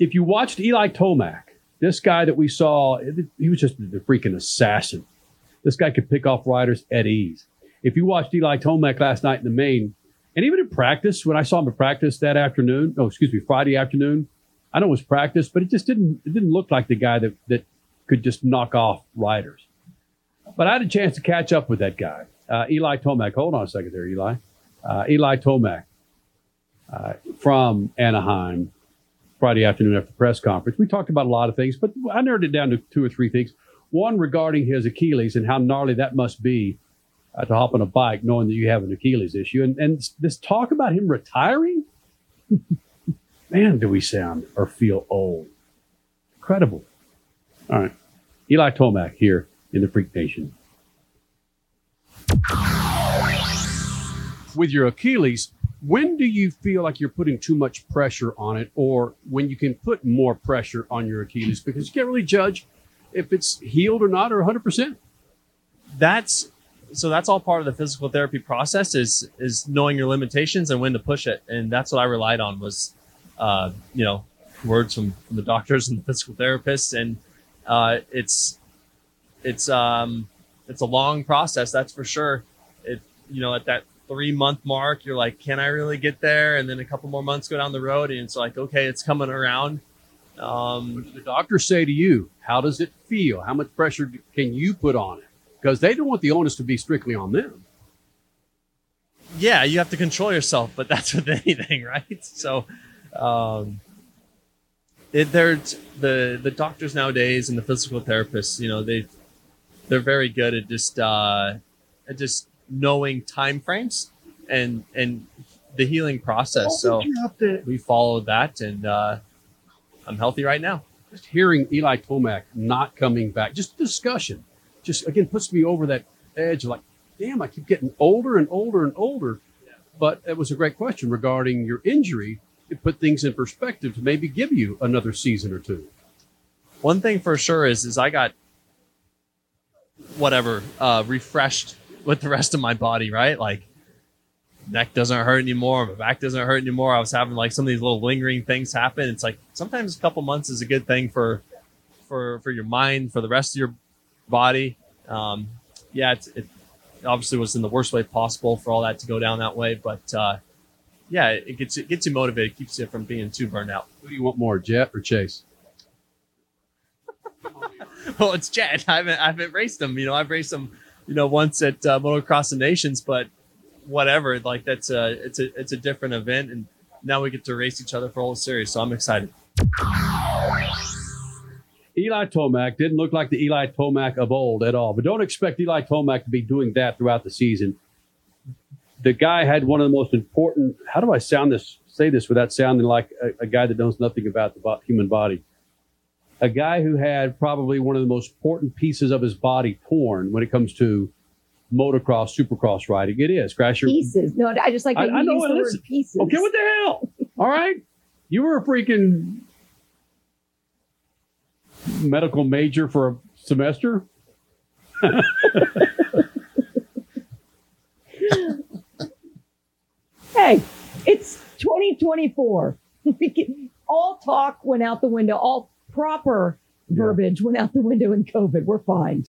if you watched Eli Tomac, this guy that we saw, he was just the freaking assassin. This guy could pick off riders at ease. If you watched Eli Tomac last night in the main, and even in practice, when I saw him in practice that afternoon, oh, excuse me, Friday afternoon, I know it was practice, but it just didn't it didn't look like the guy that that could just knock off riders. But I had a chance to catch up with that guy, uh, Eli Tomac. Hold on a second there, Eli. Uh, Eli Tomac uh, from Anaheim Friday afternoon after the press conference. We talked about a lot of things, but I narrowed it down to two or three things. One regarding his Achilles and how gnarly that must be uh, to hop on a bike knowing that you have an Achilles issue. And, and this talk about him retiring, man, do we sound or feel old. Incredible. All right. Eli Tomac here in the Freak Nation. With your Achilles, when do you feel like you're putting too much pressure on it or when you can put more pressure on your Achilles? Because you can't really judge if it's healed or not or 100%. That's so that's all part of the physical therapy process is is knowing your limitations and when to push it and that's what i relied on was uh, you know words from, from the doctors and the physical therapists and uh, it's it's um it's a long process that's for sure it you know at that three month mark you're like can i really get there and then a couple more months go down the road and it's like okay it's coming around um, what did the doctors say to you? How does it feel? How much pressure can you put on it? Because they don't want the onus to be strictly on them. Yeah, you have to control yourself, but that's with anything, right? So, um, it, the the doctors nowadays and the physical therapists. You know, they they're very good at just uh, at just knowing time frames and and the healing process. So we followed that, and uh, I'm healthy right now. Just hearing Eli Tomac not coming back, just discussion, just again puts me over that edge. Like, damn, I keep getting older and older and older. But it was a great question regarding your injury. It put things in perspective to maybe give you another season or two. One thing for sure is is I got whatever uh, refreshed with the rest of my body, right? Like neck doesn't hurt anymore, my back doesn't hurt anymore. I was having like some of these little lingering things happen. It's like sometimes a couple months is a good thing for for for your mind, for the rest of your body. Um, yeah, it's, it obviously was in the worst way possible for all that to go down that way, but uh, yeah, it gets it gets you motivated, keeps you from being too burned out. Who do you want more, Jett or Chase? well, it's Jett. I haven't I haven't raced him. You know, I've raced him, you know, once at uh, Motocross des Nations, but whatever. Like that's a it's a it's a different event, and now we get to race each other for a whole series. So I'm excited. Eli Tomac didn't look like the Eli Tomac of old at all, but don't expect Eli Tomac to be doing that throughout the season. The guy had one of the most important. How do I sound this? Say this without sounding like a, a guy that knows nothing about the human body. A guy who had probably one of the most important pieces of his body torn when it comes to motocross, supercross riding. It is. Crash your pieces. No, I just like I, I know use the word pieces. Okay, what the hell? All right, you were a freaking medical major for a semester. hey, it's 2024. all talk went out the window. All proper verbiage yeah. went out the window in COVID. We're fine.